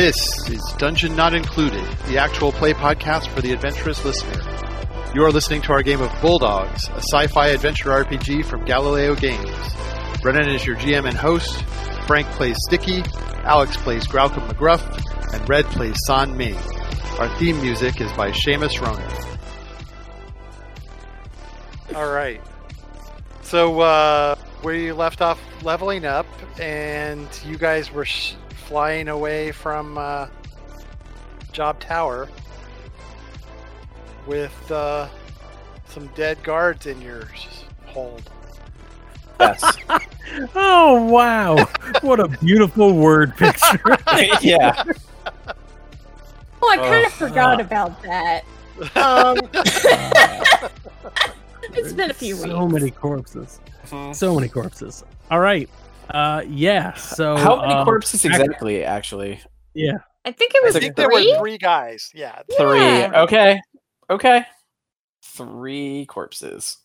This is Dungeon Not Included, the actual play podcast for the adventurous listener. You are listening to our game of Bulldogs, a sci fi adventure RPG from Galileo Games. Brennan is your GM and host, Frank plays Sticky, Alex plays Graucom McGruff, and Red plays San Ming. Our theme music is by Seamus Ronan. All right. So uh, we left off leveling up, and you guys were sh- flying away from uh, Job Tower with uh, some dead guards in your hold. Yes. Oh wow! what a beautiful word picture. yeah. Oh, I kind Oh, of forgot fuck. about that. Um, it's been a few weeks. so many corpses. Mhm. So many corpses. All right. Uh, yeah. So How many um, corpses exactly? Actually, Yeah. I think it was I I think three. there were three guys. Yeah. three. Yeah. Okay. Okay. Three corpses.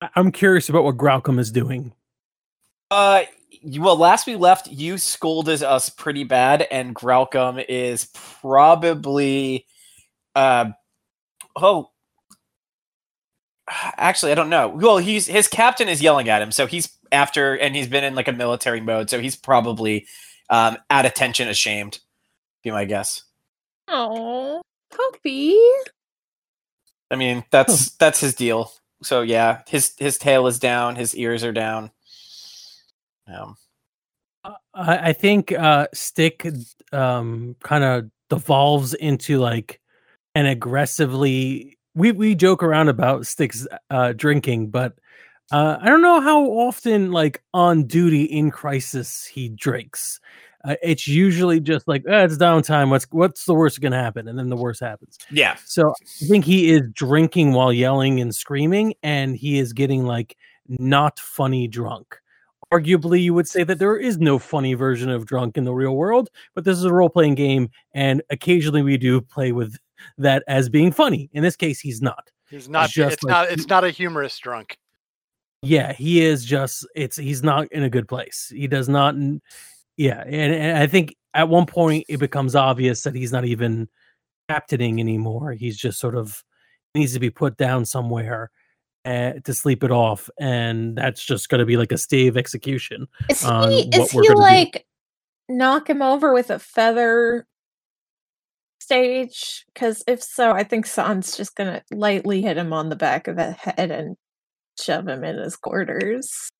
I- I'm curious about what Graucom is doing. Uh, well, last we left, you scolded us pretty bad, and Graucom is probably, uh, oh, actually, I don't know. Well, he's his captain is yelling at him, so he's after, and he's been in like a military mode, so he's probably um at attention, ashamed. Be my guess. Oh, puppy. I mean, that's that's his deal. So yeah, his his tail is down, his ears are down. Um, Uh, I, I think uh, Stick um, kind of devolves into like an aggressively. We we joke around about Stick's uh, drinking, but uh, I don't know how often, like on duty in crisis, he drinks. Uh, it's usually just like eh, it's downtime. What's what's the worst going to happen, and then the worst happens. yeah, So I think he is drinking while yelling and screaming, and he is getting like not funny drunk. Arguably, you would say that there is no funny version of drunk in the real world, but this is a role playing game, and occasionally we do play with that as being funny. In this case, he's not. He's not. just it's like- not. It's not a humorous drunk. Yeah, he is just. It's he's not in a good place. He does not. Yeah, and, and I think at one point it becomes obvious that he's not even captaining anymore. He's just sort of needs to be put down somewhere uh, to sleep it off, and that's just going to be like a stave execution. Is he? Is he gonna do. like knock him over with a feather stage? Because if so, I think San's just gonna lightly hit him on the back of the head and shove him in his quarters.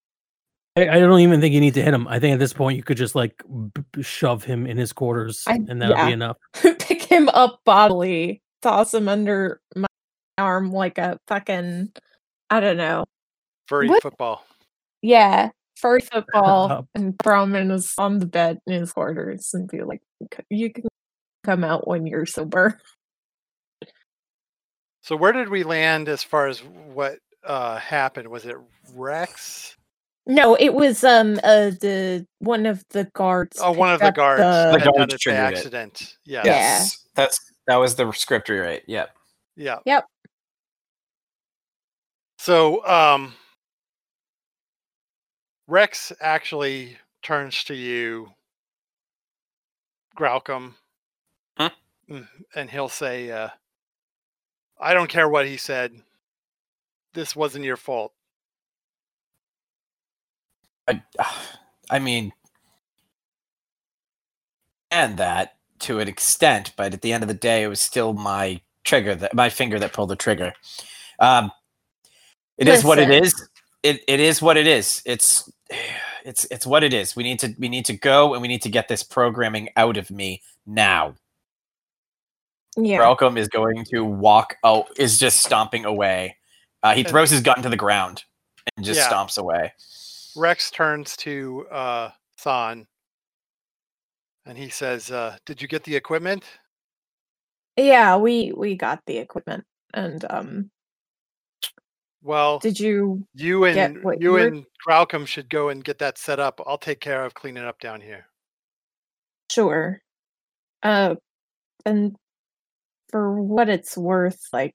I, I don't even think you need to hit him. I think at this point you could just like b- b- shove him in his quarters, I- and that'll yeah. be enough. Pick him up bodily, toss him under my arm like a fucking I don't know. Furry What? football. Yeah, furry football, Up. and throw him in his on the bed in his quarters, and be like, "You can come out when you're sober." So where did we land as far as what uh, happened? Was it Rex? No, it was um uh the one of the guards. Oh, one of the guards. The had guards done it by triggered accident. Yeah. Yeah. yes, that's that was the script rewrite. Yep. Yeah. Yep. So, um, Rex actually turns to you, Graucom, Huh? mm, and he'll say, uh, "I don't care what he said. This wasn't your fault." I, I mean, and that to an extent, but at the end of the day, it was still my trigger that my finger that pulled the trigger. Um, it is what it Listen. is. It it is what it is. It's it's it's what it is. We need to we need to go and we need to get this programming out of me now. Yeah, Welcome is going to walk out. Is just stomping away. Uh, he And- throws his gun to the ground and just Yeah. stomps away. Rex turns to uh, San, and he says, uh, "Did you get the equipment?" yeah. We we got the equipment, and um, Well, did you? you and get what you you were- and Graucom should go and get that set up. I'll take care of cleaning up down here. Sure. Uh, and for what it's worth, like,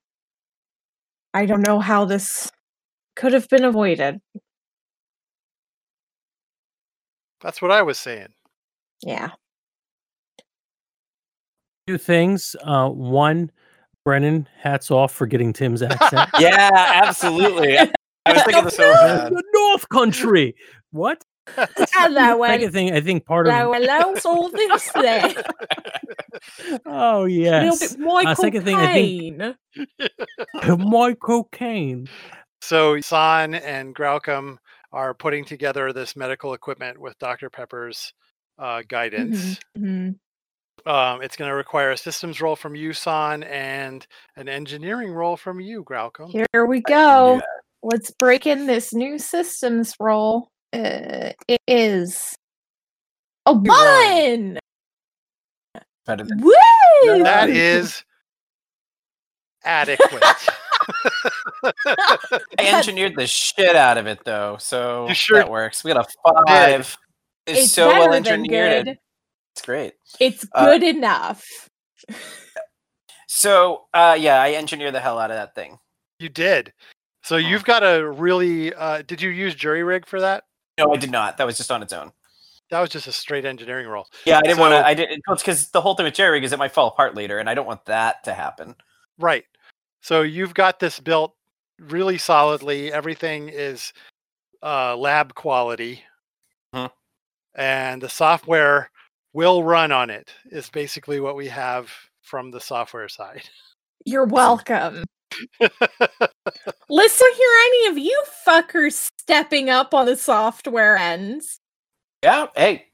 I don't know how this could have been avoided. That's what I was saying. Yeah. Two things. Uh, one, Brennan, hats off for getting Tim's accent. Yeah, absolutely. I was thinking the same. North- thing. the North Country. What? Hello, Second and thing, I think part of. hello, hello, all this there. Oh A little yes, bit Michael second thing, I think- Caine. Michael Caine. So San and Graucom are putting together this medical equipment with Dr. Pepper's uh, guidance. Mhm. Um, it's going to require a systems roll from you, San, and an engineering roll from you, Graucom. Here we go. do. Let's break in this new systems roll. Uh, it is a one. Better than- Woo! That is adequate. I engineered the shit out of it though, so sure that works. We got a five. It's, It's so well engineered. It's great. It's Uh, good enough. So, uh, yeah, I engineered the hell out of that thing. you did. So you've got a really. Uh, did you use jury rig for that? No, I did not. That was just on its own. That was just a straight engineering roll. Yeah, I didn't want to. I didn't. It's because the whole thing with Jerry is it might fall apart later, and I don't want that to happen. Right. So you've got this built really solidly. Everything is uh, lab quality. Mhm. And the software will run on it, is basically what we have from the software side. You're welcome. Let's not hear any of you fuckers stepping up on the software ends. Yeah. Hey,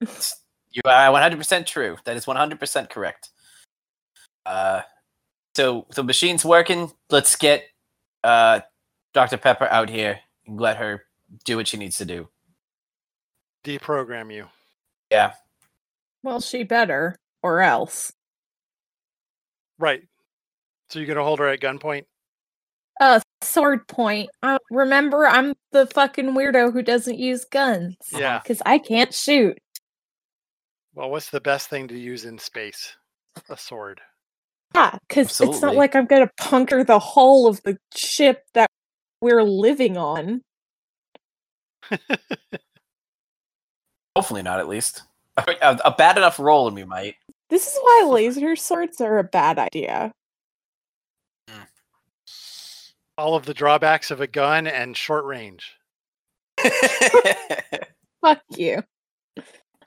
you are one hundred percent true. That is one hundred percent correct. Uh, so the machine's working. Let's get uh Dr. Pepper out here and let her do what she needs to do. Deprogram you. Yeah. Well, she better, or else. Right. So you're going to hold her at gunpoint? Uh, sword point. Uh, remember, I'm the fucking weirdo who doesn't use guns. Yeah. Because I can't shoot. Well, what's the best thing to use in space? A sword. Yeah, because it's not like I'm gonna puncture the hull of the ship that we're living on. Hopefully not, at least. A, a bad enough roll, and we might. This is why laser swords are a bad idea. All of the drawbacks of a gun and short range. Fuck you.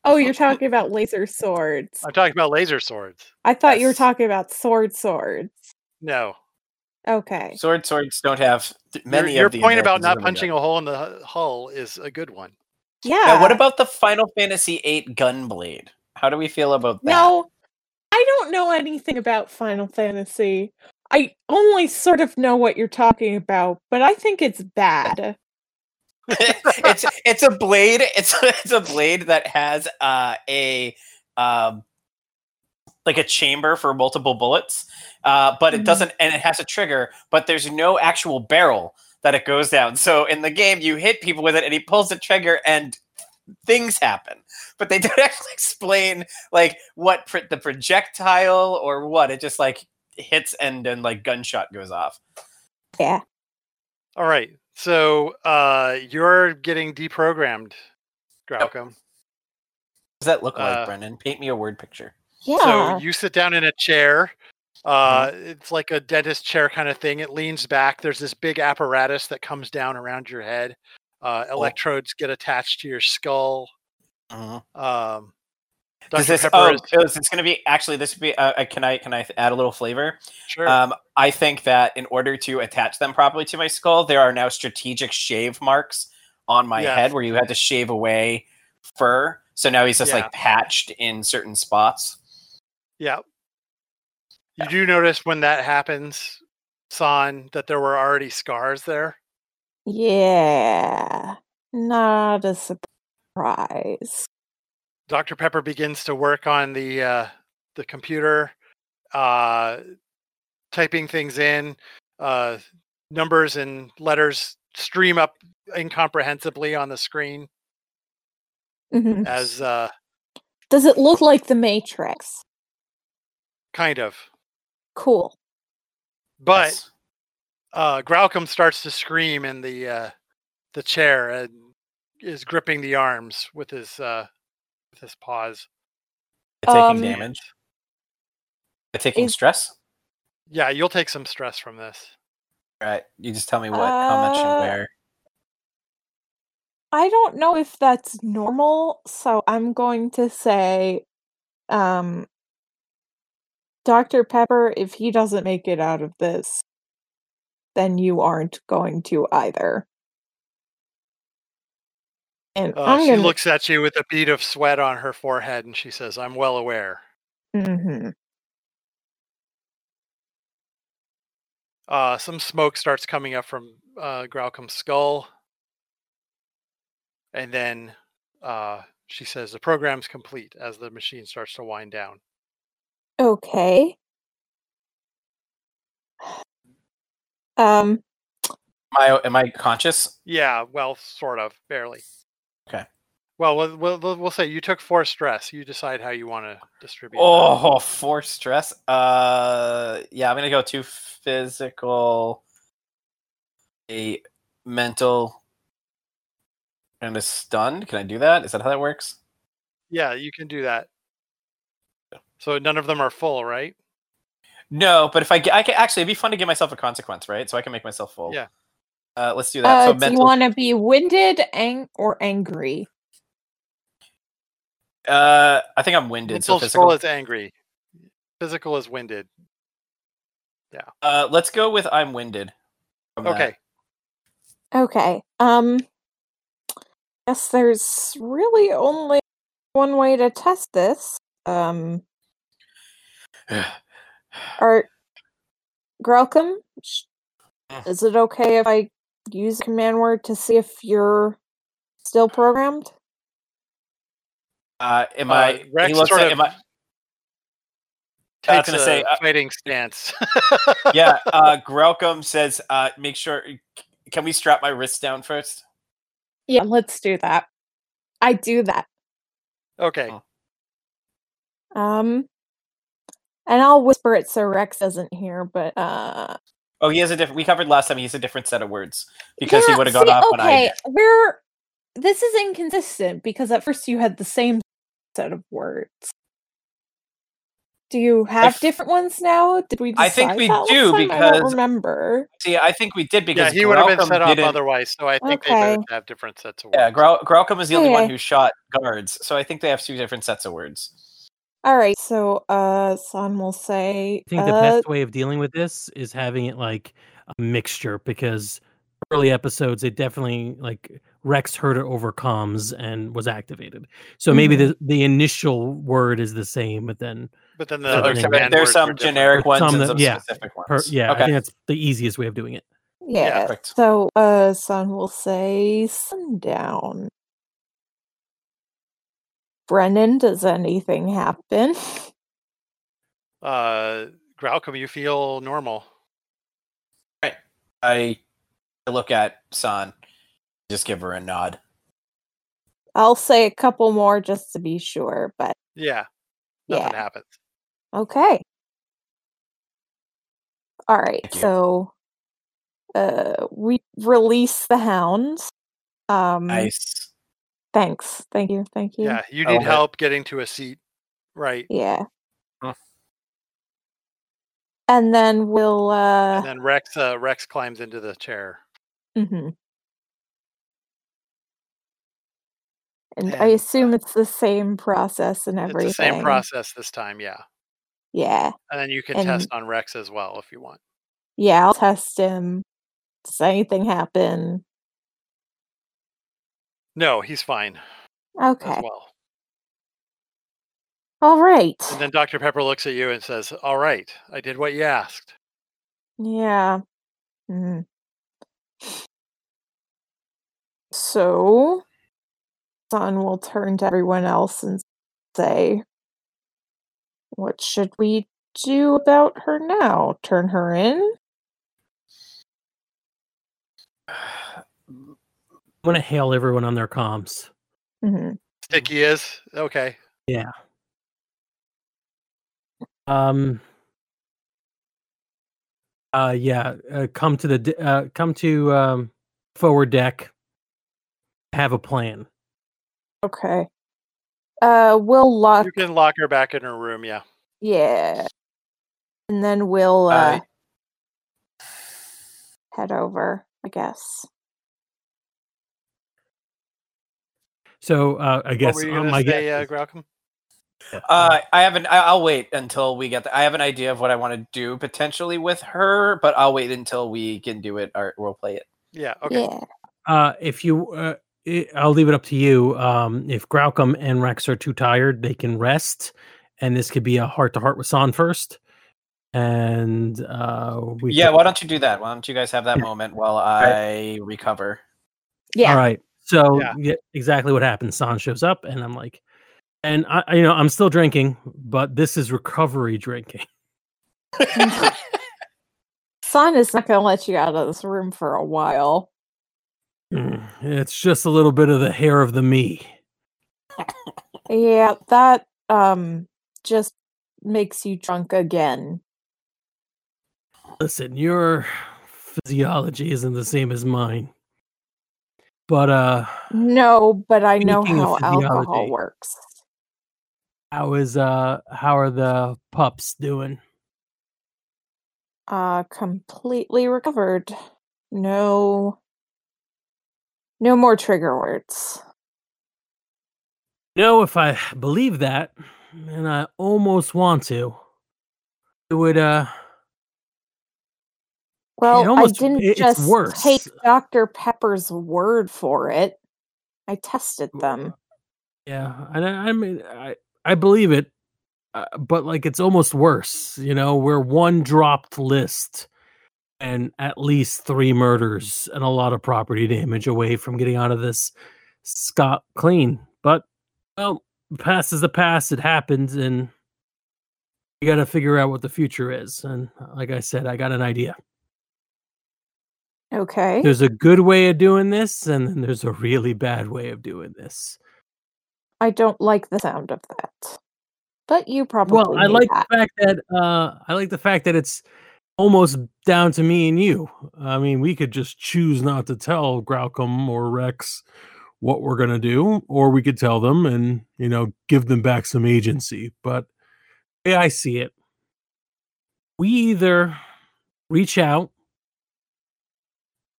Oh, you're talking about laser swords. I'm talking about laser swords. I thought you were talking about sword swords. No. Okay. Sword swords don't have th- Your, many your of the point about not of gun. punching a hole in the hull is a good one. Yeah. Now, what about the Final Fantasy VIII Gunblade? How do we feel about that? No, I don't know anything about Final Fantasy. I only sort of know what you're talking about, but I think it's bad. it's it's a blade. It's it's a blade that has uh, a um, like a chamber for multiple bullets, uh, but it Mhm. doesn't, and it has a trigger, but there's no actual barrel that it goes down. So in the game, you hit people with it, and he pulls the trigger, and things happen. But they don't actually explain like what pr- the projectile or what. It just like hits and then like gunshot goes off. Yeah. All right. So uh, you're getting deprogrammed, Graucom. does that look like, Uh, Brennan? Paint me a word picture. Yeah. So you sit down in a chair. Uh, Mm-hmm. It's like a dentist chair kind of thing. It leans back. There's this big apparatus that comes down around your head. Uh, electrodes get attached to your skull. Uh-huh. Um, Dr. Does this? Pepper Oh, is is this going to be actually? This would be. Uh, uh, can I? Can I add a little flavor? sure. Um, I think that in order to attach them properly to my skull, there are now strategic shave marks on my Yes. head where you had to shave away fur. So now he's just Yeah. like patched in certain spots. yeah. You do notice when that happens, San, that there were already scars there. yeah. Not a surprise. Dr. Pepper begins to work on the uh, the computer, uh, typing things in. Uh, numbers and letters stream up incomprehensibly on the screen Mhm. as uh, Does it look like the Matrix? kind of. Cool. But Yes. uh, Graucom starts to scream in the uh, the chair and is gripping the arms with his uh, with pause? paws. taking um, damage. Taking Is- stress. Yeah, you'll take some stress from this. All right. You just tell me what, how much, Uh, and where. I don't know if that's normal, so I'm going to say, um, Dr. Pepper, if he doesn't make it out of this, then you aren't going to either. And Uh, I'm she gonna. looks at you with a bead of sweat on her forehead and she says, I'm well aware. Mhm. Uh, some smoke starts coming up from uh, Graucom's skull. And then uh, she says, The program's complete as the machine starts to wind down. Okay. Um. Am I am I conscious? Yeah, well, sort of, barely. Okay. Well, we'll, we'll, we'll we'll say you took four stress. You decide how you want to distribute. that. Oh, force stress. Uh, yeah, I'm gonna go two physical, a mental, and a stunned. Can I do that? Is that how that works? Yeah, you can do that. So none of them are full, right? No, but if I get, I can actually, it'd be fun to give myself a consequence, right? So I can make myself full. Yeah. Uh, let's do that. Uh, so do mental. you want to be winded, ang- or angry? uh, I think I'm winded. So physical. is angry. Physical is winded. Yeah. Uh, let's go with I'm winded. from that. Okay. Okay. Um. Guess there's really only one way to test this. Um. Are Grelcom, sh- Mm. is it okay if I use command word to see if you're still programmed? Uh, am Uh, I? Rex he looks sort at, of am I? I was takes gonna a say, uh, fighting stance. yeah. Uh, Grelcom says, uh, make sure. Can we strap my wrists down first? Yeah, let's do that. I do that. okay. Oh. Um, and I'll whisper it so Rex doesn't hear. But uh, Oh, he has a different. We covered last time. He has a different set of words because he would have gone see, off when I. Okay, did. we're this is inconsistent because at first you had the same set of words. Do you have f- different ones now? Did we? I think we do, time? I because- don't remember. See, I think we did Yeah, because he would have been set up otherwise, so I think Okay. they both have different sets of words. Yeah, Grel- Grelcom is the only one who shot guards, so I think they have two different sets of words. All right, so uh, San will say. I think the uh, best way of dealing with this is having it like a mixture because early episodes it definitely like Rex heard it over comms and was activated. So maybe Mhm. the the initial word is the same, but then But then the So other there's there's, command there's words some different. generic ones Some and that- some yeah, specific ones. per, yeah, I okay. think that's the easiest way of doing it. Yeah. Perfect. So uh, San will say sundown. Brennan, does anything happen? Uh, Graucom, you feel normal. I look at San, just give her a nod. I'll say a couple more just to be sure, but Yeah. Nothing Yeah. happens. okay. All right, so uh, we release the hounds. Um, Nice. Thanks. Thank you. Thank you. Yeah, you need love help getting to a seat. Right. Yeah. Huh. And then we'll uh And then Rex uh, Rex climbs into the chair. mhm. And I And, assume it's the same process and It's everything. the same process this time, yeah. Yeah. And then you can And- test on Rex as well if you want. Yeah, I'll test him. Does anything happen? No, he's fine Okay. well. All right. And then Dr. Pepper looks at you and says, "All right, I did what you asked." Yeah. Mhm. So, Son will turn to everyone else and say, What should we do about her now? Turn her in? I'm gonna hail everyone on their comms. hmm Sticky is okay. Yeah. Um. Uh. Yeah. Uh, come to the d- uh. Come to um. Forward deck. Have a plan. Okay. Uh, we'll lock. You can lock her back in her room. Yeah. Yeah. And then we'll uh, Uh, head over, I guess. So uh, I guess what were you um, going my to say, guess uh. Uh, I haven't. I- I'll wait until we get. The, I have an idea of what I want to do potentially with her, but I'll wait until we can do it or we'll play it. Yeah, okay. Yeah. Uh, if you, uh, i I'll leave it up to you. Um, if Graucom and Rex are too tired, they can rest, and this could be a heart to heart with San first. And uh, we yeah, could- why don't you do that? Why don't you guys have that Yeah. moment while I recover? Yeah. All right. So Yeah. yeah. exactly what happens. San shows up, and I'm like, and I, I- you know, I'm still drinking, but this is recovery drinking. Son is not going to let you out of this room for a while. Mm, It's just a little bit of the hair of the me. Yeah, that um just makes you drunk again. Listen, your physiology isn't the same as mine. But uh No, but I know how alcohol works. how is uh how are the pups doing? Uh completely recovered. No no more trigger words. No, if I believe that, and I almost want to, it would uh Well, almost- I didn't it- just worse. take Dr. Pepper's word for it. I tested them. yeah, and I, I mean I I believe it, uh, but like it's almost worse. You know, we're one dropped list and at least three murders and a lot of property damage away from getting out of this scot clean. But well, the past is the past. It happens, and you got to figure out what the future is. And uh, like I said, I got an idea. Okay. There's a good way of doing this, and then there's a really bad way of doing this. I don't like the sound of that. But you probably Well, I like that. the fact that uh, I like the fact that it's almost down to me and you. I mean, we could just choose not to tell Graucom or Rex what we're gonna do, or we could tell them and you know give them back some agency. But the way I see it, we either reach out to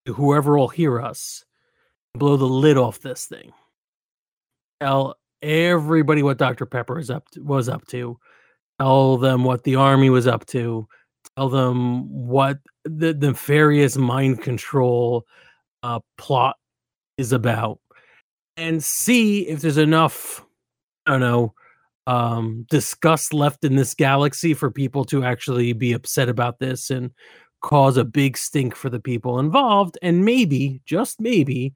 whoever will hear us, blow the lid off this thing, tell everybody what Dr. Pepper is up to, was up to, tell them what the army was up to, tell them what the nefarious mind control uh, plot is about, and see if there's enough, I don't know, um, disgust left in this galaxy for people to actually be upset about this and cause a big stink for the people involved. And maybe, just maybe,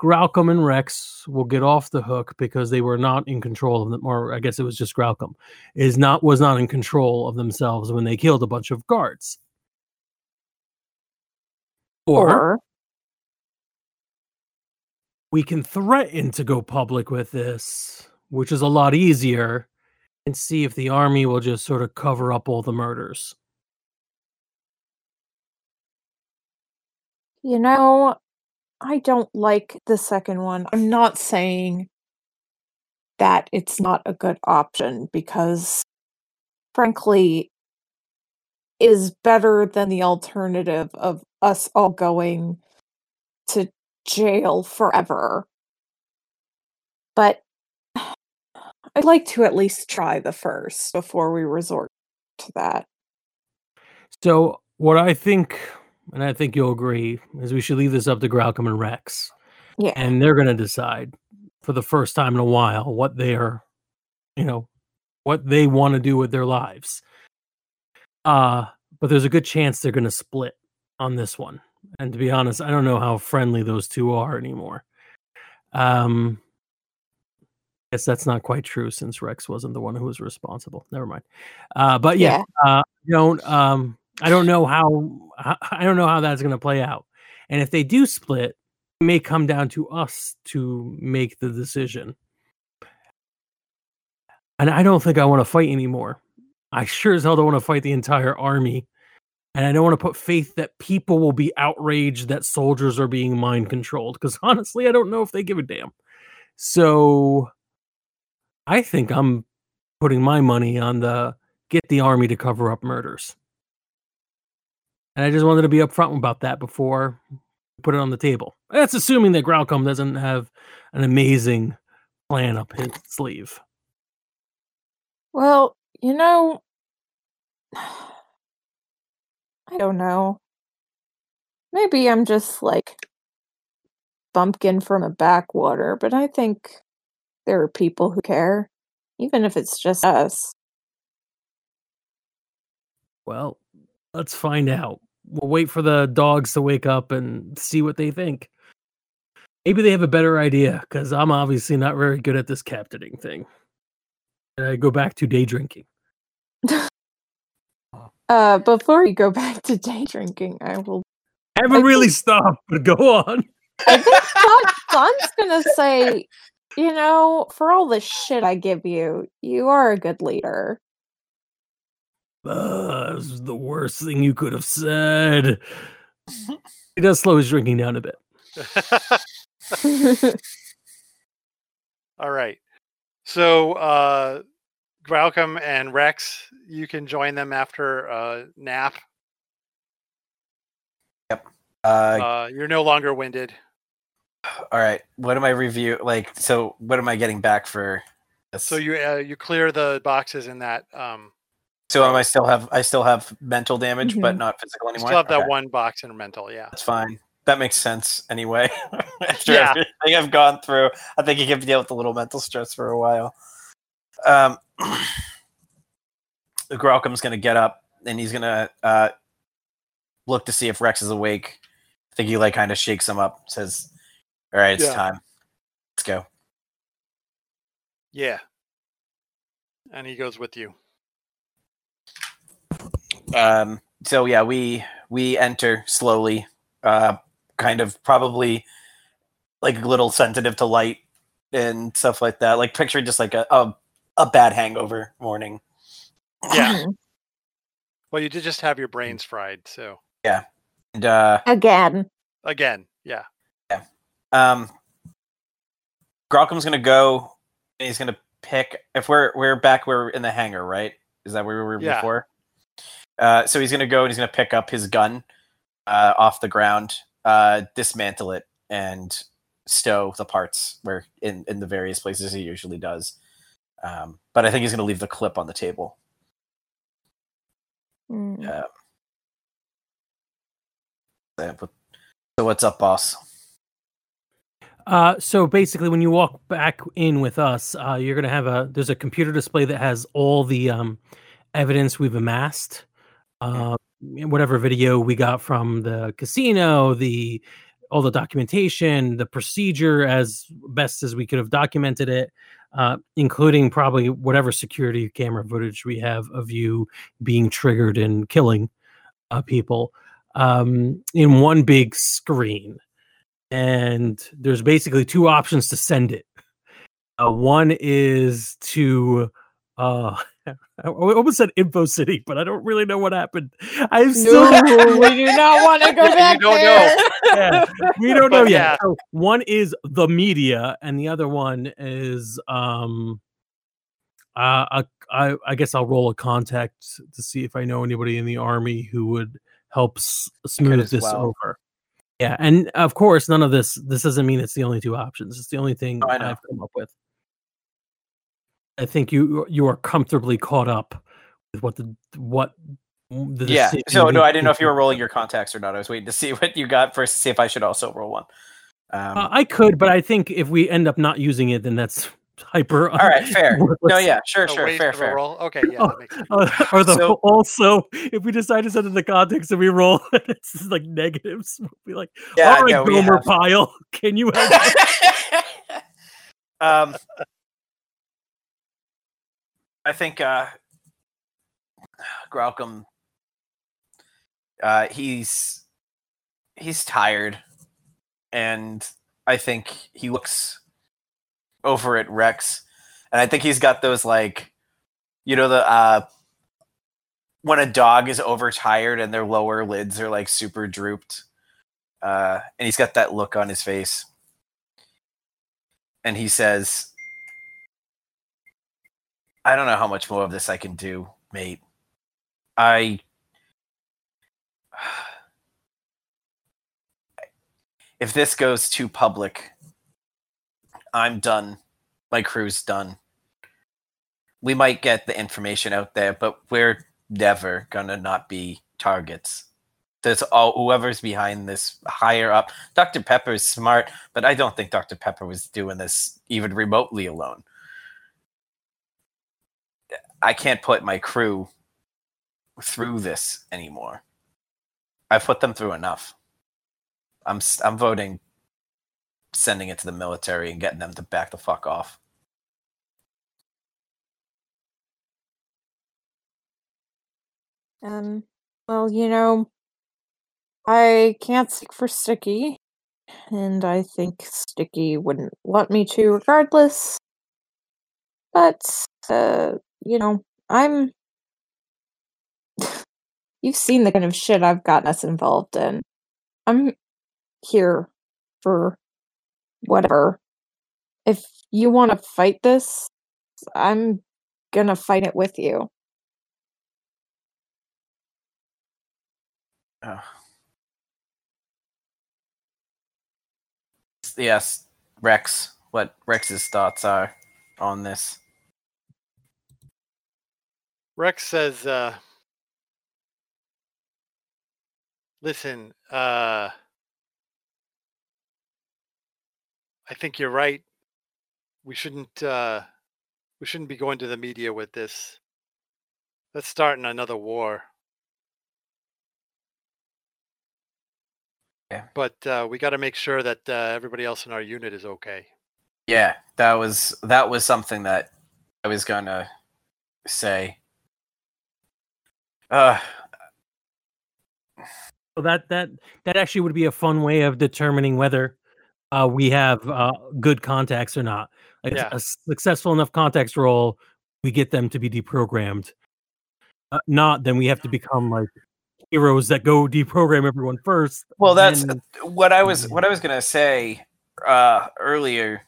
Graucom and Rex will get off the hook because they were not in control of them, or I guess it was just Graucom, is not was not in control of themselves when they killed a bunch of guards. Or, Or we can threaten to go public with this, which is a lot easier, and see if the army will just sort of cover up all the murders. You know, I don't like the second one. I'm not saying that it's not a good option because, frankly, is better than the alternative of us all going to jail forever. But I'd like to at least try the first before we resort to that. So, what I think, and I think you'll agree, is we should leave this up to Graucom and Rex. Yeah. and they're going to decide for the first time in a while what they're you know what they want to do with their lives. Uh but there's a good chance they're going to split on this one. And to be honest i don't know how friendly those two are anymore. Um guess that's not quite true since rex wasn't the one who was responsible. Never mind. Uh but yeah, uh you don't um i don't know how i don't know how that's going to play out and if they do split it may come down to us to make the decision. And I don't think I want to fight anymore. I sure as hell don't want to fight the entire army. And I don't want to put faith that people will be outraged that soldiers are being mind controlled. Because honestly, I don't know if they give a damn. So I think I'm putting my money on the get the army to cover up murders. And I just wanted to be upfront about that before put it on the table. That's assuming that Graucom doesn't have an amazing plan up his sleeve. Well, you know, I don't know. Maybe I'm just like bumpkin from a backwater, but I think there are people who care, even if it's just us. Well, let's find out. We'll wait for the dogs to wake up and see what they think. Maybe they have a better idea because I'm obviously not very good at this captaining thing. And I go back to day drinking. Uh, before you go back to day drinking, I will. I haven't I really think- stopped, but go on. I think Son, Son's gonna say, you know, for all the shit I give you, you are a good leader. Uh, this is the worst thing you could have said. He does slow his drinking down a bit. All right. So, uh, Graucom and Rex, you can join them after uh, nap. Uh, Uh, you're no longer winded. all right. What am I review? Like, so what am I getting back for? This? So you uh, you clear the boxes in that. Um, so am I still have I still have mental damage, but Mhm. not physical you anymore. still have that Okay, one box in mental. Yeah. That's fine. That makes sense anyway. After Yeah. everything I've gone through, I think you can deal with a little mental stress for a while. Um, Graucom's going to get up and he's going to uh, look to see if Rex is awake. I think he like kind of shakes him up, says, "All right, it's Yeah. time. Let's go." Yeah. And he goes with you. Um so yeah we we enter slowly uh kind of probably like a little sensitive to light and stuff like that like picture just like a a, a bad hangover morning Yeah. Well, you did just have your brains fried. So yeah. and uh Again. again, yeah. Yeah. Um Graucom's gonna go and he's gonna pick if we're we're back we're in the hangar right is that where we were Yeah. before uh so he's gonna go and he's gonna pick up his gun uh off the ground uh dismantle it and stow the parts where in in the various places he usually does. Um but i think he's gonna leave the clip on the table. Mm. uh, so so what's up boss? Uh, so basically, when you walk back in with us, uh, you're gonna have a there's a computer display that has all the um, evidence we've amassed, uh, whatever video we got from the casino, the all the documentation, the procedure as best as we could have documented it, uh, including probably whatever security camera footage we have of you being triggered and killing uh, people um, in one big screen and there's basically two options to send it. Uh, one is to uh, I almost said Info City, but I don't really know what happened. I've still No, we do not want to go You back don't there. yeah, we don't know yet. yeah. So one is the media, and the other one is um, uh, I, I I guess I'll roll a contact to see if I know anybody in the army who would help s- smooth this well. over. Yeah, and of course, none of this. This doesn't mean it's the only two options. It's the only thing Oh, I. I've come up with. I think you you are comfortably caught up with what the what the yeah decision so no i didn't know if you were rolling your contacts or not i was waiting to see what you got first to see if i should also roll one um, Uh, I could, but I think if we end up not using it, then that's hyper. all right fair no yeah sure A sure fair fair roll. Okay, yeah, Oh, that makes sense. Uh, or the So- also, if we decide to send in the context and we roll, it's just like negatives. We'll be like, yeah all right, no, we Gomer Pyle, can you help? um i think uh Graucom, uh he's he's tired. And i think he looks over at rex. And i think he's got those like you know the uh when a dog is overtired and their lower lids are like super drooped uh and he's got that look on his face. And he says i don't know how much more of this i can do mate i if this goes too public, I'm done. My crew's done. We might get the information out there, but we're never gonna not be targets. There's all whoever's behind this higher up. Dr. Pepper is smart, but I don't think Dr. Pepper was doing this even remotely alone. I can't put my crew through this anymore. I've put them through enough. I'm I'm voting sending it to the military and getting them to back the fuck off. Um, well, you know, I can't speak for Sticky, and I think Sticky wouldn't want me to regardless. But, uh, you know, I'm. You've seen the kind of shit I've gotten us involved in. I'm here for whatever. If you want to fight this, I'm gonna fight it with you. Ugh. Yes, Rex. What Rex's thoughts are on this? Rex says, uh, "Listen, uh, I think you're right. We shouldn't, uh, we shouldn't be going to the media with this. Let's start in another war. Yeah. But uh, we got to make sure that uh, everybody else in our unit is okay. Yeah, that was that was something that I was gonna say. Uh, So that that that actually would be a fun way of determining whether uh, we have uh, good contacts or not. Like Yeah. a successful enough contacts roll, we get them to be deprogrammed. Uh, not, then we have to become like heroes that go deprogram everyone first. well, that's then- what I was what I was gonna say uh, earlier.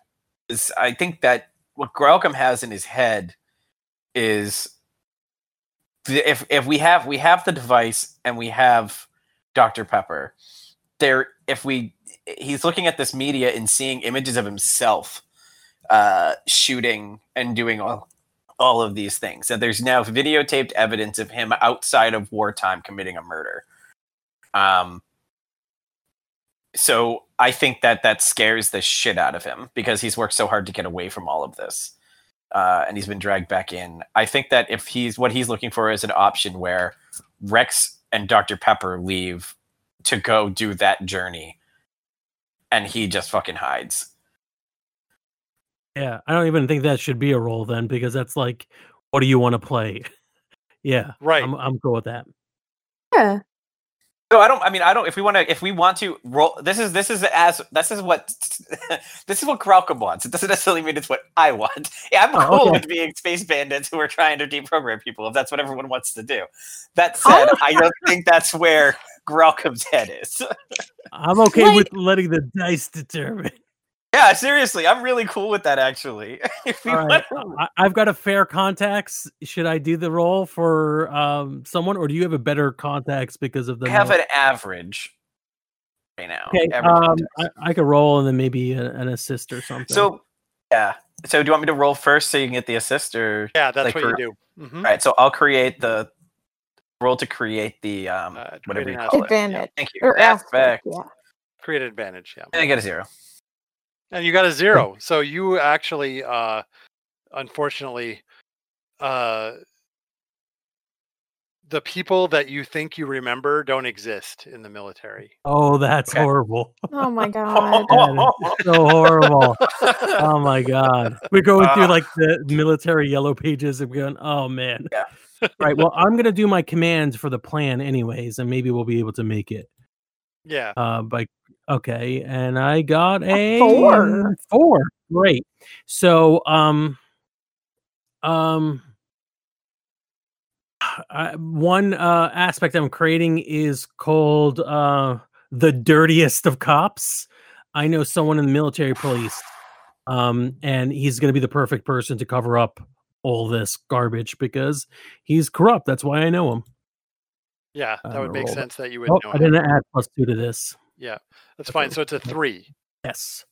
Is I think that what Grelcom has in his head is if if we have we have the device and we have Dr. Pepper, there if we he's looking at this media and seeing images of himself uh, shooting and doing all all of these things. That there's now videotaped evidence of him outside of wartime committing a murder. Um, so I think that that scares the shit out of him because he's worked so hard to get away from all of this, uh, and he's been dragged back in. I think that if he's what he's looking for is an option where Rex and Dr. Pepper leave to go do that journey, and he just fucking hides. yeah, I don't even think that should be a roll then because that's like, what do you want to play? yeah, Right. I'm I'm cool with that. Yeah. No, I don't. I mean, I don't. If we want to, if we want to roll, this is this is as this is what this is what Krauka wants. It doesn't necessarily mean it's what I want. Yeah, I'm Oh, cool okay. with being space bandits who are trying to deprogram people if that's what everyone wants to do. That oh, said, I don't think that's where Graucom's head is. I'm okay Like- with letting the dice determine. Yeah, seriously, I'm really cool with that. Actually, if we All right, want- I, I've got a fair contacts. Should I do the roll for um someone, or do you have a better contacts because of the? I have note? an average right now. Okay, um. I, I could roll and then maybe a, an assist or something. so yeah. So do you want me to roll first so you can get the assist, or Yeah, that's Like what for- you do. hmm All right, so I'll create the roll to create the um Uh, whatever you an call it. Advantage. Thank you. Or aspect. Aspect. Yeah. Create advantage. Yeah. And I get a zero. And you got a zero. So you actually, uh, unfortunately, uh, the people that you think you remember don't exist in the military. oh, that's Okay. horrible. Oh my god. That is so horrible. Oh my god, we're going through Ah. like the military yellow pages and going, oh man. Yeah. right. Well, I'm gonna do my commands for the plan anyways, and maybe we'll be able to make it. Yeah. Uh, by okay, and I got a four. Four, great. So, um, um, I, one uh aspect I'm creating is called uh the dirtiest of cops. I know someone in the military police, um, and he's going to be the perfect person to cover up all this garbage because he's corrupt. That's why I know him. Yeah, that would make sense that you would Oh. I didn't add plus two to this. Yeah, that's fine. So it's a three. Yes.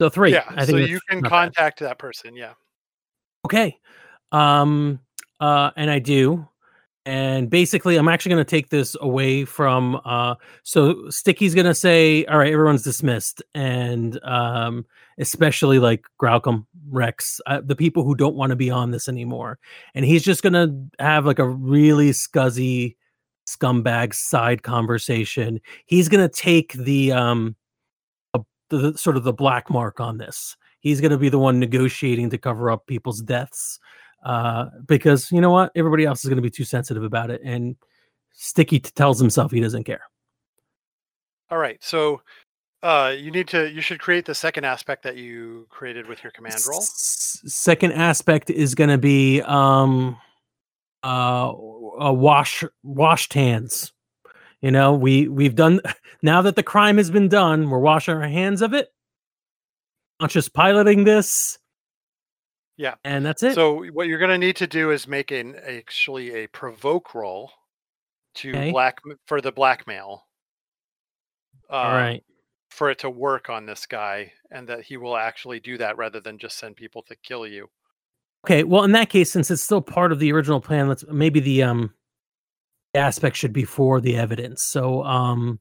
So three. Yeah, I think so you can not bad. contact that person. Yeah. Okay. Um uh and I do. And basically I'm actually going to take this away from uh so Sticky's going to say all right everyone's dismissed and um especially like Graucom, Rex, uh, the people who don't want to be on this anymore. And he's just going to have like a really scuzzy scumbag side conversation. He's going to take the um the, the sort of the black mark on this. He's going to be the one negotiating to cover up people's deaths uh, because you know what? Everybody else is going to be too sensitive about it, and Sticky tells himself he doesn't care. All right. So uh, you need to. You should create the second aspect that you created with your command roll. S- second aspect is going to be um, uh, uh, wash washed hands. You know, we we've done now that the crime has been done. We're washing our hands of it. Not just piloting this. Yeah. and that's it. So what you're going to need to do is make an actually a provoke roll to Okay. black for the blackmail. Uh, All right. For it to work on this guy, and that he will actually do that rather than just send people to kill you. Okay, well, in that case, since it's still part of the original plan, let's maybe the um aspect should be for the evidence. So um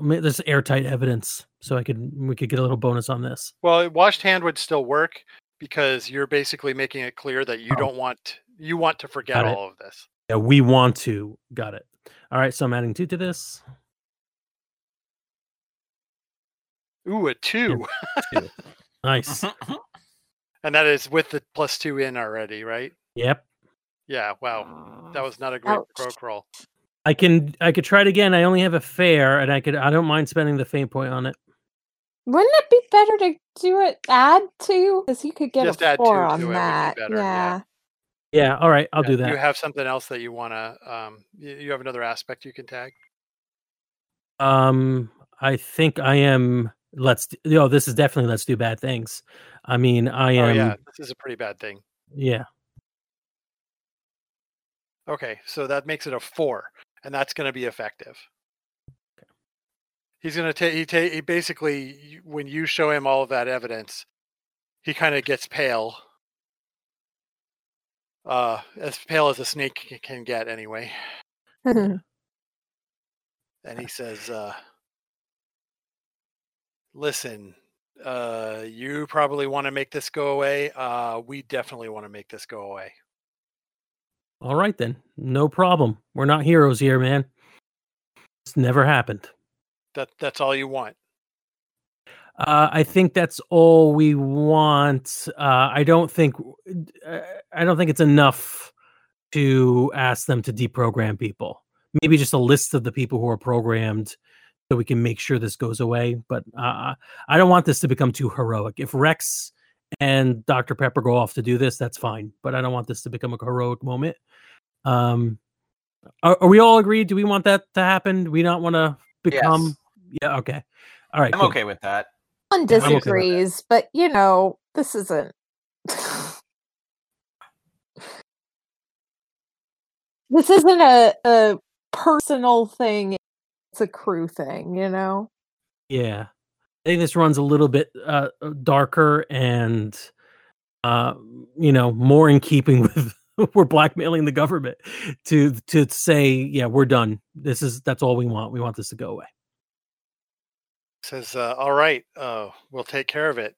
there's airtight evidence, so I could we could get a little bonus on this. Well, washed hand would still work because you're basically making it clear that you Oh. don't want you want to forget all of this. Yeah, we want to. Got it. All right, so I'm adding two to this. Ooh, a two, Nice. and that is with the plus two in already, right? yep. Yeah. Wow, that was not a great Ouch. provoke roll. I can I could try it again. I only have a fair, and I could I don't mind spending the fate point on it. Wouldn't it be better to do it add to? Because you could get Just a four on it would be that. better, yeah. yeah. Yeah. All right, I'll Yeah, do that. You have something else that you want to. Um, you, you have another aspect you can tag. Um, I think I am. Let's. d- No, this is definitely let's do bad things. I mean, I am. Oh am. yeah, this is a pretty bad thing. yeah. Okay, so that makes it a four, and that's going to be effective. He's going to take. He take. He basically, when you show him all of that evidence, he kind of gets pale. Uh, as pale as a snake can get, anyway. And he says, uh, "Listen, uh, you probably want to make this go away. Uh, we definitely want to make this go away." All right then, no problem. We're not heroes here, man. It's never happened. That that's all you want. Uh, I think that's all we want. Uh, I don't think uh, I don't think it's enough to ask them to deprogram people. Maybe just a list of the people who are programmed, so we can make sure this goes away. But uh, I don't want this to become too heroic. If Rex and Dr. Pepper go off to do this, that's fine. But I don't want this to become a heroic moment. Um, are, are we all agreed? Do we want that to happen? Do we not want to become? Yeah. Okay. All right. I'm cool. okay with that. One okay that. disagrees, but you know, this isn't. this isn't a, a personal thing. It's a crew thing, you know? Yeah. I think this runs a little bit uh uh, darker and uh you know, more in keeping with we're blackmailing the government to to say, yeah, we're done. This is that's all we want. We want this to go away. Says, uh, "All right, uh, we'll take care of it."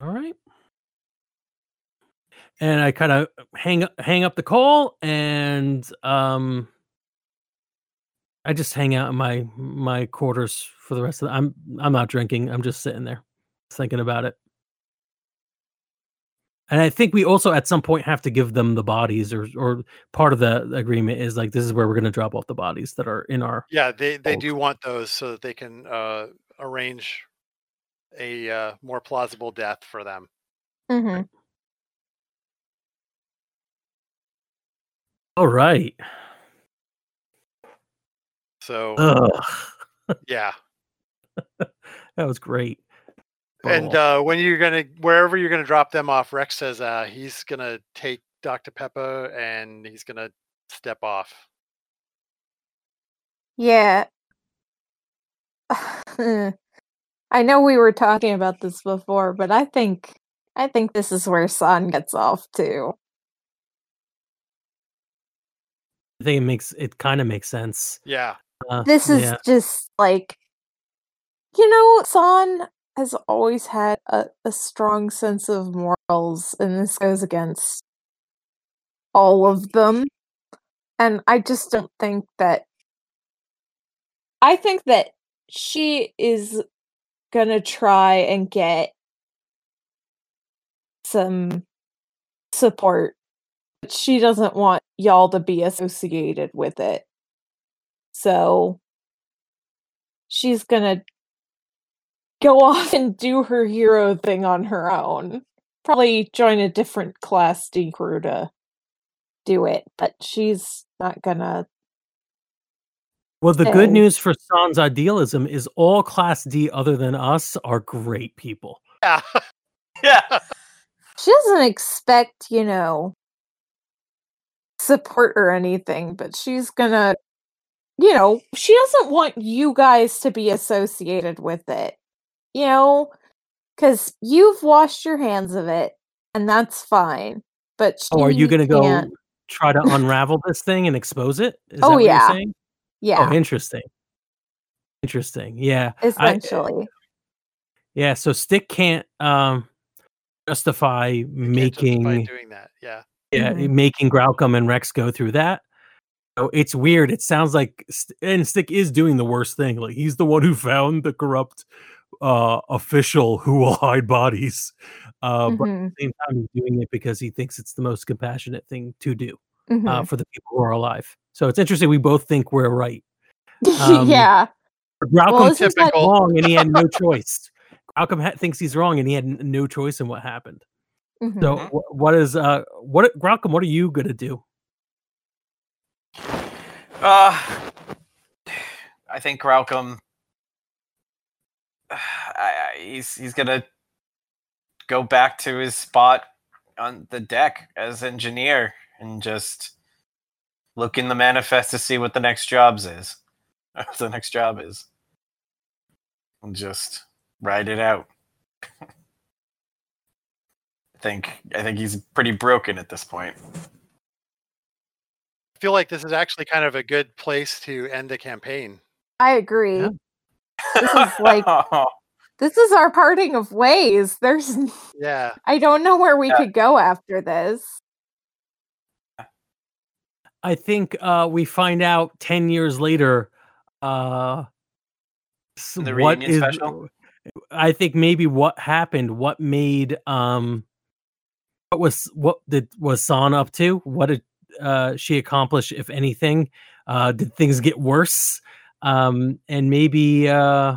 All right. And I kind of hang hang up the call and um I just hang out in my my quarters for the rest of the I'm I'm not drinking. I'm just sitting there thinking about it. And I think we also at some point have to give them the bodies or or part of the agreement is like this is where we're going to drop off the bodies that are in our Yeah, they they Hold. do want those so that they can uh, arrange a uh, more plausible death for them. hmm All right. So Ugh. yeah, That was great. And uh, when you're gonna wherever you're gonna drop them off, Rex says uh, he's gonna take Dr. Pepper and he's gonna step off. Yeah. I know we were talking about this before, but I think I think this is where San gets off too. I think it makes it kind of makes sense. Yeah. Uh, This is yeah. just like you know, San has always had a, a strong sense of morals, and this goes against all of them. And I just don't think that I think that she is gonna try and get some support. but She doesn't want y'all to be associated with it. So she's gonna go off and do her hero thing on her own. Probably join a different class D crew to do it, but she's not gonna Well, the good news for San's idealism is all Class D other than us are great people. Yeah. Yeah. she doesn't expect, you know, support or anything, but she's gonna, you know, she doesn't want you guys to be associated with it, you know, because you've washed your hands of it, and that's fine. But Oh, are you going to go try to unravel this thing and expose it? Is Oh, that yeah. you're? Yeah, Oh, interesting. Interesting. Yeah. I- essentially. yeah. So Stick can't um justify can't justify making doing that. Yeah. yeah Mhm. making Graucom and Rex go through that. So it's weird. It sounds like St- and Stick is doing the worst thing. Like he's the one who found the corrupt uh official who will hide bodies. Uh, but Mhm, at the same time, he's doing it because he thinks it's the most compassionate thing to do uh, mhm. for the people who are alive. So it's interesting. We both think we're right. um, yeah. Graucom Well, isn't thinks that- he's wrong, and he had no choice. Graucom ha- thinks he's wrong, and he had n- no choice in what happened. So, Mhm. wh- what is uh, what Graucom? What are you gonna do? Uh, I think Graucom. I, I, he's he's gonna go back to his spot on the deck as engineer and just look in the manifest to see what the next jobs is. The next job is, and just ride it out. I think I think he's pretty broken at this point. I feel like this is actually kind of a good place to end the campaign. I agree. Yeah. This is like this is our parting of ways. There's Yeah. I don't know where we Yeah. could go after this. I think uh, we find out ten years later. Uh, s- The what reunion is- special? I think maybe what happened, what made um, what was what did was San up to? What did uh, she accomplish, if anything? Uh, did things get worse? Um, and maybe uh,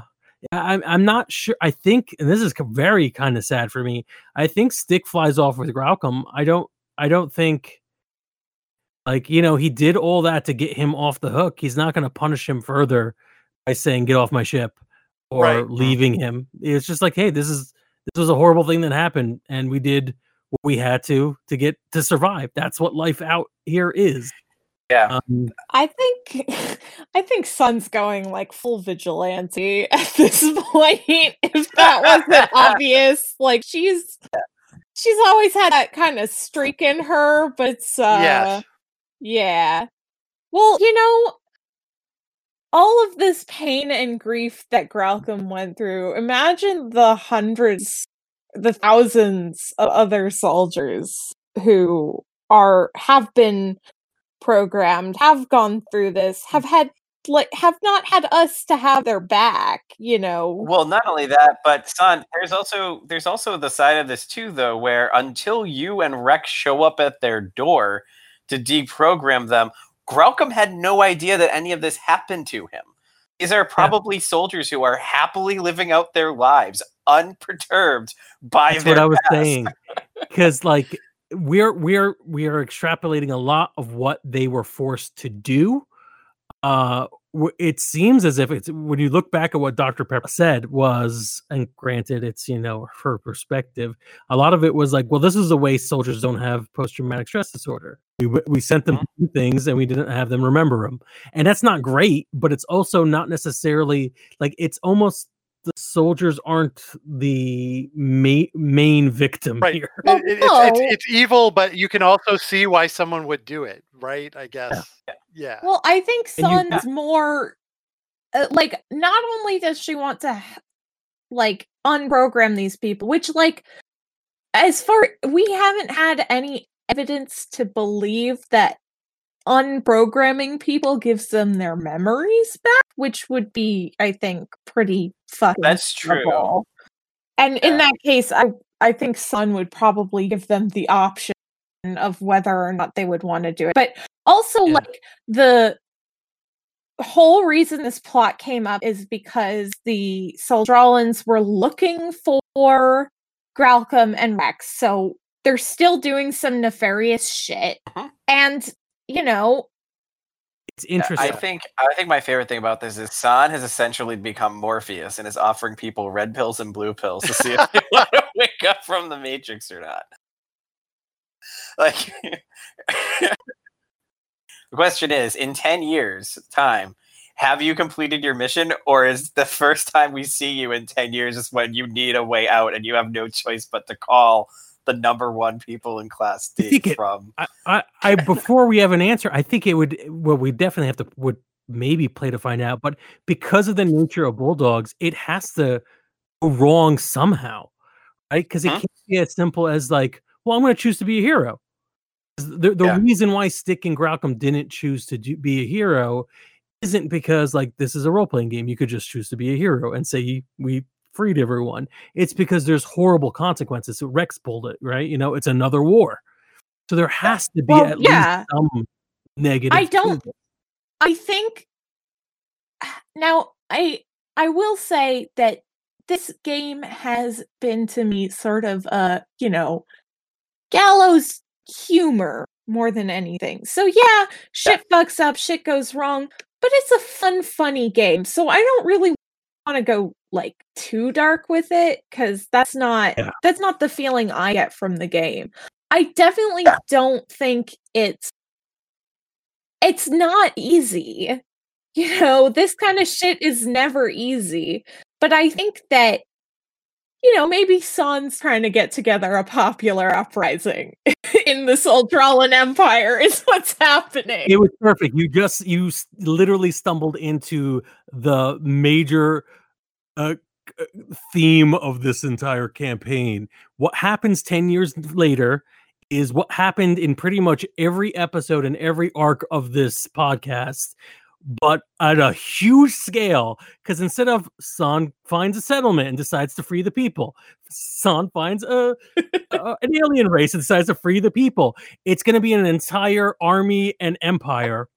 I'm I'm not sure. I think, and this is very kind of sad for me. I think Stick flies off with Graucom. I don't. I don't think. Like you know, he did all that to get him off the hook. He's not going to punish him further by saying "get off my ship" or Right. leaving him. It's just like, hey, this is this was a horrible thing that happened, and we did what we had to to get to survive. That's what life out here is. Yeah. Um, I think I think Sun's going like full vigilante at this point. If that wasn't obvious, like she's she's always had that kind of streak in her, but it's, uh yes. yeah. Well, you know, all of this pain and grief that Graucom went through, imagine the hundreds, the thousands of other soldiers who are have been programmed, have gone through this, have mm. had like have not had us to have their back, you know. Well, not only that, but son, there's also there's also the side of this too, though, where until you and Rex show up at their door to deprogram them, Graucom had no idea that any of this happened to him. These are probably soldiers who are happily living out their lives, unperturbed by that's what I was past. saying. Because like we're we're we are extrapolating a lot of what they were forced to do uh it seems as if it's when you look back at what Dr. Pepper said was, and granted, it's you know her perspective. A lot of it was like, well, this is the way soldiers don't have post traumatic stress disorder. We we sent them do things and we didn't have them remember them, and that's not great. But it's also not necessarily like it's almost the soldiers aren't the ma- main victim Right. here. Well, It- it- it's, it's, it's evil, but you can also see why someone would do it, right? I guess. Yeah. Well, I think And you- Sun's more uh, like not only does she want to like unprogram these people, which like as far we haven't had any evidence to believe that unprogramming people gives them their memories back, which would be, I think, pretty fucking That's true. And in that case, I I think Sun would probably give them the option of whether or not they would want to do it. But also, Yeah. like the whole reason this plot came up is because the Soldralans were looking for Graucom and Rex. So they're still doing some nefarious shit. Mhm. And, you know, It's interesting. I think I think my favorite thing about this is San has essentially become Morpheus and is offering people red pills and blue pills to see if they want to wake up from the Matrix or not. Like, the question is: in ten years' time, have you completed your mission, or is the first time we see you in ten years is when you need a way out and you have no choice but to call the number one people in Class I D think it- from? I, I, I before we have an answer, I think it would well, we definitely have to would maybe play to find out, but because of the nature of bulldogs, it has to go wrong somehow, right? Because it Mhm. can't be as simple as like, well, I'm going to choose to be a hero. The, the Yeah. reason why Stick and Graucom didn't choose to do, be a hero isn't because like this is a role playing game. You could just choose to be a hero and say we freed everyone. It's because there's horrible consequences. So Rex pulled it, right? You know, it's another war. So there has to be Well, at yeah. least some negative. I don't- I think now I I will say that this game has been to me sort of uh, you know, gallows humor more than anything. So yeah, shit fucks up, shit goes wrong, but it's a fun funny game. So I don't really want to go like too dark with it cuz that's not Yeah. that's not the feeling I get from the game. I definitely don't think it's it's not easy. You know, this kind of shit is never easy. But I think that, you know, maybe Son's trying to get together a popular uprising in the Soldralan Empire is what's happening. It was perfect. You just you literally stumbled into the major uh, theme of this entire campaign. What happens 10 years later is what happened in pretty much every episode and every arc of this podcast, but at a huge scale. Because instead of San finds a settlement and decides to free the people, San finds a, a an alien race and decides to free the people. It's going to be an entire army and empire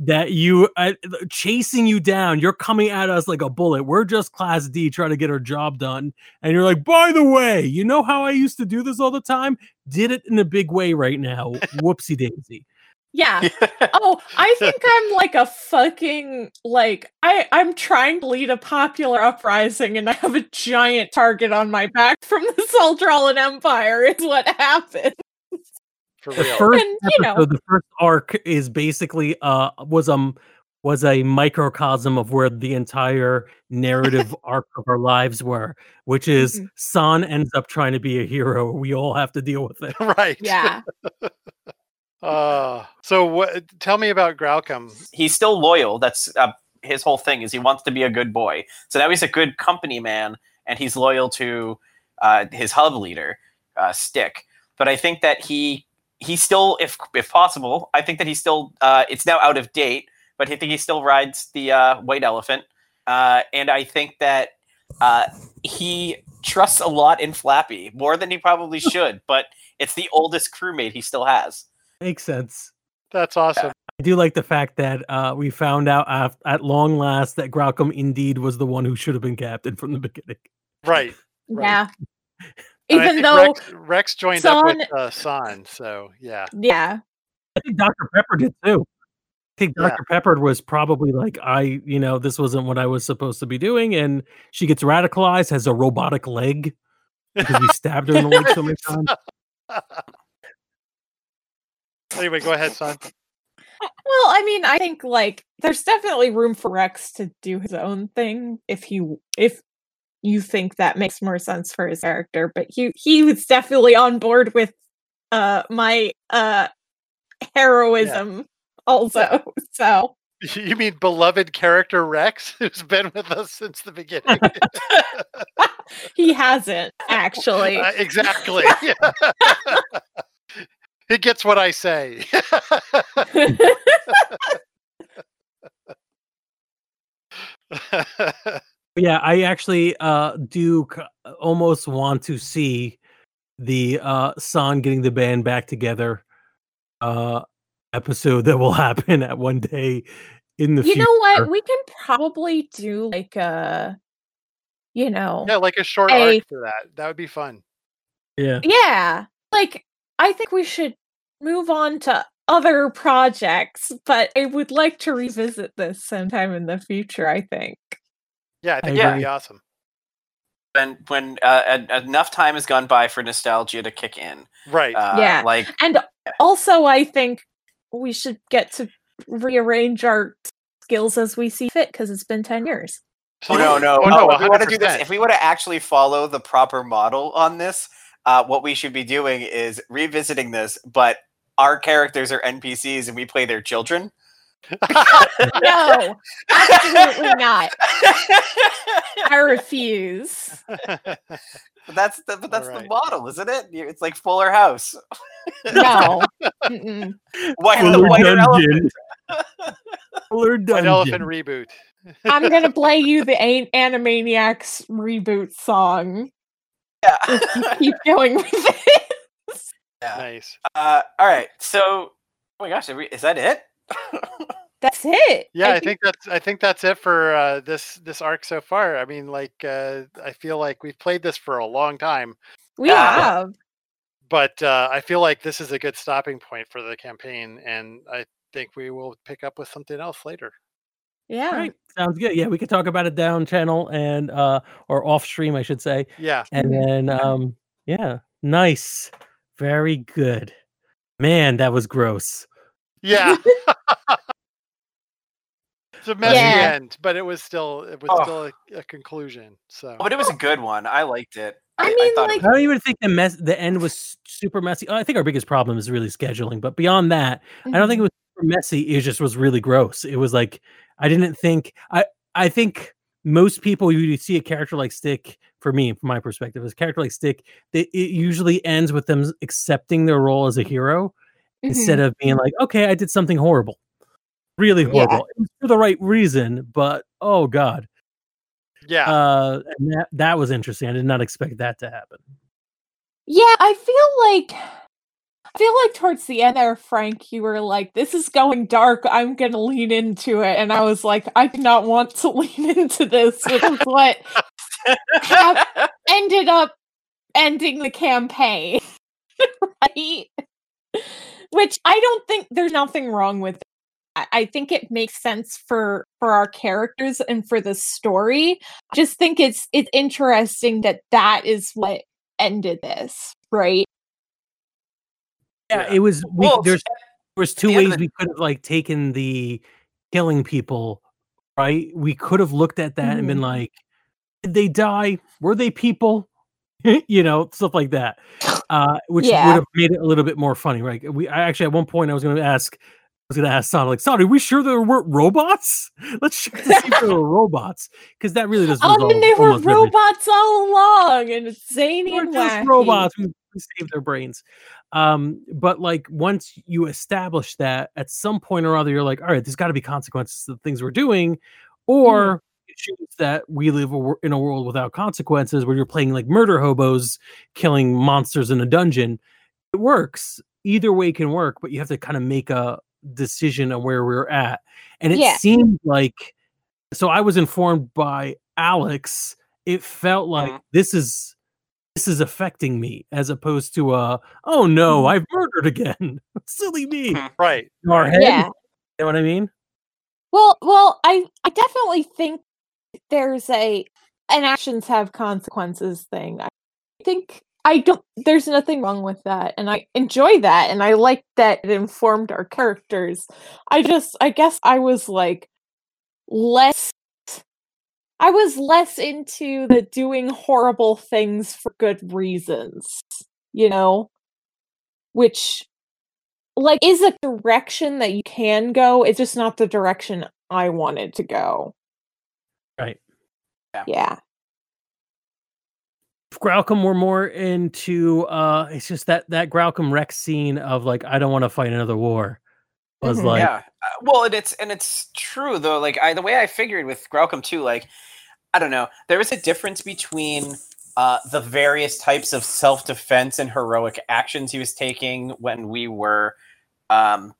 that you uh, chasing you down. You're coming at us like a bullet. We're just class D trying to get our job done. And you're like, by the way, you know how I used to do this all the time? Did it in a big way right now. Whoopsie daisy. Yeah. Oh, I think I'm like a fucking like I I'm trying to lead a popular uprising and I have a giant target on my back from the Soldralan Empire is what happened. For The real. first And, you know- episode, the first arc is basically uh was um was a microcosm of where the entire narrative arc of our lives were, which is Mhm. San ends up trying to be a hero. We all have to deal with it. right. Yeah. Uh, so what? Tell me about Graucom. he's still loyal. That's uh, his whole thing is he wants to be a good boy. So now he's a good company man, and he's loyal to uh, his hub leader, uh, Stick. But I think that he he still, if if possible, I think that he still uh, it's now out of date. But I think he still rides the uh, white elephant, uh, and I think that uh, he trusts a lot in Flappy more than he probably should. But it's the oldest crewmate he still has. Makes sense. That's awesome. I do like the fact that uh, we found out af- at long last that Graucom indeed was the one who should have been captain from the beginning. Right. Right. Yeah. And I Even though Rex, Rex joined up with uh, San, so yeah. yeah. I think Dr. Pepper did too. I think Yeah. Dr. Pepper was probably like, I, you know, this wasn't what I was supposed to be doing, and she gets radicalized, has a robotic leg because we stabbed her in the leg so many times. anyway, go ahead, son. Well, I mean, I think like there's definitely room for Rex to do his own thing if he if you think that makes more sense for his character, but he he was definitely on board with uh my uh heroism also. So You mean beloved character Rex, who's been with us since the beginning? he hasn't actually. Uh, exactly. he gets what I say. Yeah, I actually uh do c- almost want to see the uh San getting the band back together uh episode that will happen at one day in the you future. know what? We can probably do like a you know yeah, like a short A- arc for that. That would be fun. Yeah. Yeah. Like I think we should move on to other projects, but I would like to revisit this sometime in the future, I think. Yeah, I think I that'd agree. be awesome. when when uh, en- enough time has gone by for nostalgia to kick in. Right. Uh, Yeah. like And also I think we should get to rearrange our skills as we see fit because it's been 10 years. Oh no, no, Oh, no, if we want to do this, if we want to actually follow the proper model on this, uh, what we should be doing is revisiting this, but our characters are NPCs and we play their children. No, absolutely not. I refuse. But that's the, but that's the model, isn't it? It's like Fuller House. No. Mm-mm. White, the Fuller elephant. Fuller An Dungeon. elephant reboot. I'm gonna play you the An- Animaniacs reboot song. Yeah. If you keep going with it. yeah. Nice. Uh, all right. So, oh my gosh, are we, is that it? That's it. Yeah, I, think that's I think that's it for uh, this this arc so far. I mean, like uh, I feel like we've played this for a long time, we Yeah. have. but uh, I feel like this is a good stopping point for the campaign, and I think we will pick up with something else later. Yeah. All right, sounds good. Yeah, we could talk about it down channel and uh or off stream, I should say. Yeah. And then um yeah, nice. Very good. Man, that was gross. Yeah. it's a messy Yeah. end, but it was still it was Oh. still a, a conclusion. So But it was a good one. I liked it. I mean, thought it like- I don't even think the mess the end was super messy. I think our biggest problem is really scheduling, but beyond that, I don't think it mm-hmm. was super messy. It just was really gross. It was like I didn't think I I think most people you see a character like Stick for me from my perspective, as a character like Stick, they, it usually ends with them accepting their role as a hero Mhm. instead of being like, okay, I did something horrible, really horrible It was for the right reason, but oh god, yeah. uh, and that that was interesting. I did not expect that to happen. Yeah, I feel like I feel like towards the end there, Frank, you were like, "This is going dark. I'm gonna lean into it," and I was like, "I do not want to lean into this," which is what ended up ending the campaign, right? Which I don't think there's nothing wrong with. I- I think it makes sense for for our characters and for the story. Just think it's it's interesting that that is what ended this, right? Yeah, Yeah. it was. We, Well, there's there was two the ways we could have like taken the killing people. Right, we could have looked at that and been Mhm. like, did they die? Were they people? you know, stuff like that, uh, which Yeah. would have made it a little bit more funny. Right? We I actually at one point I was going to ask. I was going to ask Son, like, Son, are we sure there weren't robots? Let's check to see if there were robots, because that really does. Oh, and they were everything. robots all along, and it's zany We're and just wacky. robots. We, we save their brains. Um, but like once you establish that, at some point or other, you're like, all right, there's got to be consequences to the things we're doing, or it shows that we live in a world without consequences, where you're playing like murder hobos, killing monsters in a dungeon. It works. Either way can work, but you have to kind of make a decision on where we're at. And it Yeah. seemed like so I was informed by Alex. It felt like Mhm. this is this is affecting me as opposed to uh oh no Mhm. I've murdered again silly me Mhm. right. our head Yeah, know what I mean? Well, well, I I definitely think there's a an actions have consequences thing. I think I don't there's nothing wrong with that and I enjoy that and I like that it informed our characters. I just I guess I was like less I was less into the doing horrible things for good reasons, you know, which like is a direction that you can go. It's just not the direction I wanted to go. Right. Yeah. Yeah. If Graucom were more into uh it's just that that Graucom Rex scene of like I don't want to fight another war was Mhm. like yeah. Uh, well, and it's and it's true though. Like I, the way I figured with Graucom too, like I don't know, there is a difference between uh, the various types of self defense and heroic actions he was taking when we were. Um,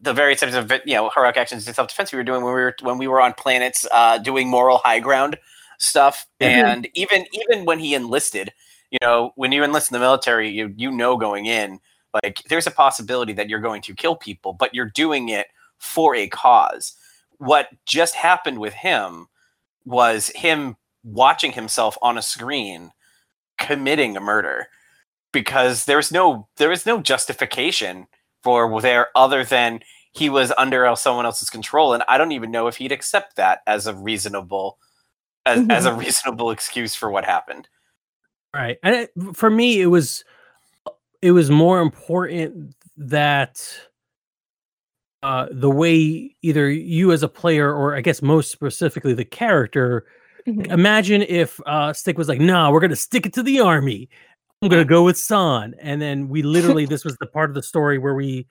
the various types of you know heroic actions and self defense we were doing when we were when we were on planets uh, doing moral high ground stuff, Mhm. and even even when he enlisted, you know, when you enlist in the military, you you know going in like there's a possibility that you're going to kill people, but you're doing it for a cause. What just happened with him was him watching himself on a screen committing a murder because there's no there is no justification for there other than he was under someone else's control and I don't even know if he'd accept that as a reasonable as, as a reasonable excuse for what happened. Right. And it, for me, it was it was more important that uh the way either you as a player or I guess most specifically the character Mhm. imagine if uh Stick was like, nah, we're gonna stick it to the army. I'm gonna go with San. And then we literally this was the part of the story where we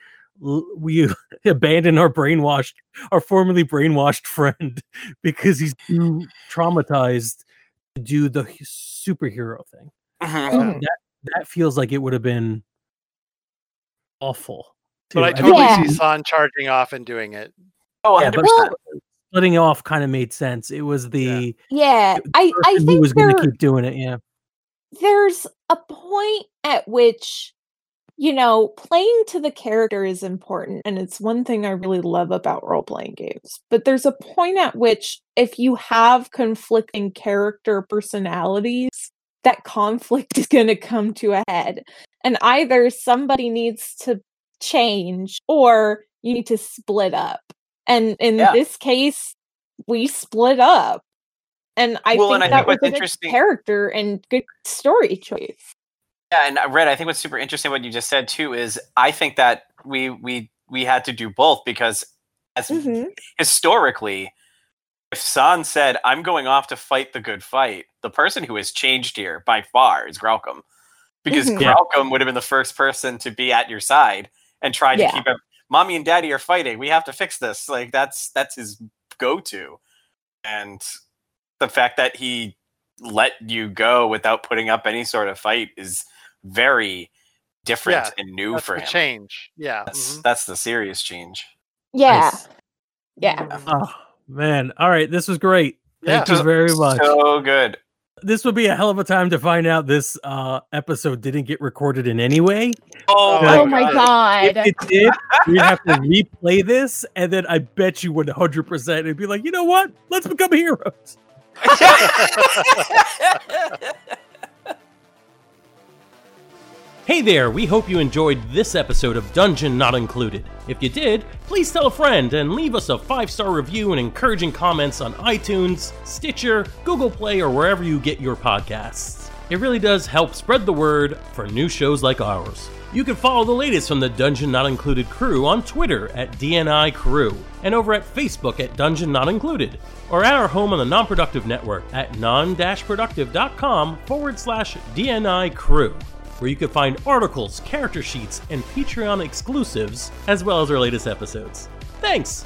we abandoned our brainwashed our formerly brainwashed friend because he's too traumatized to do the superhero thing. Mhm. That that feels like it would have been awful. But I totally Yeah. see San charging off and doing it. Oh, yeah, but Well- splitting off kind of made sense. It was the Yeah, I I person who think was going to keep doing it. Yeah, there's a point at which you know playing to the character is important and it's one thing i really love about role-playing games but there's a point at which if you have conflicting character personalities that conflict is going to come to a head and either somebody needs to change or you need to split up and in Yeah. this case we split up and i Well, think and I that think was what's a good interesting- character and good story choice Yeah, and uh, Red, I think what's super interesting what you just said too is I think that we we we had to do both because as Mhm. historically, if San said, "I'm going off to fight the good fight," the person who has changed here by far is Graucom, because Mhm. Yeah. Graucom would have been the first person to be at your side and try to Yeah. keep it. Mommy and Daddy are fighting. We have to fix this. Like that's that's his go-to, and the fact that he let you go without putting up any sort of fight is very different Yeah, and new That's for the him. change. Yeah. That's mhm. that's the serious change. Yeah. Nice. Yeah. Oh man! All right, this was great. Thank Yeah. you very much. So good. this would be a hell of a time to find out this uh, episode didn't get recorded in any way. Oh, my Oh my God. god. If it did, we'd have to replay this, and then I bet you would 100% it'd be like, you know what? Let's become heroes. Hey there, we hope you enjoyed this episode of Dungeon Not Included. If you did, please tell a friend and leave us a five star review and encouraging comments on iTunes, Stitcher, Google Play, or wherever you get your podcasts. It really does help spread the word for new shows like ours. You can follow the latest from the Dungeon Not Included crew on Twitter at DNI Crew and over at Facebook at Dungeon Not Included, or at our home on the Non-Productive Network at non-productive.com forward slash DNI Crew where you can find articles, character sheets, and Patreon exclusives, as well as our latest episodes. Thanks!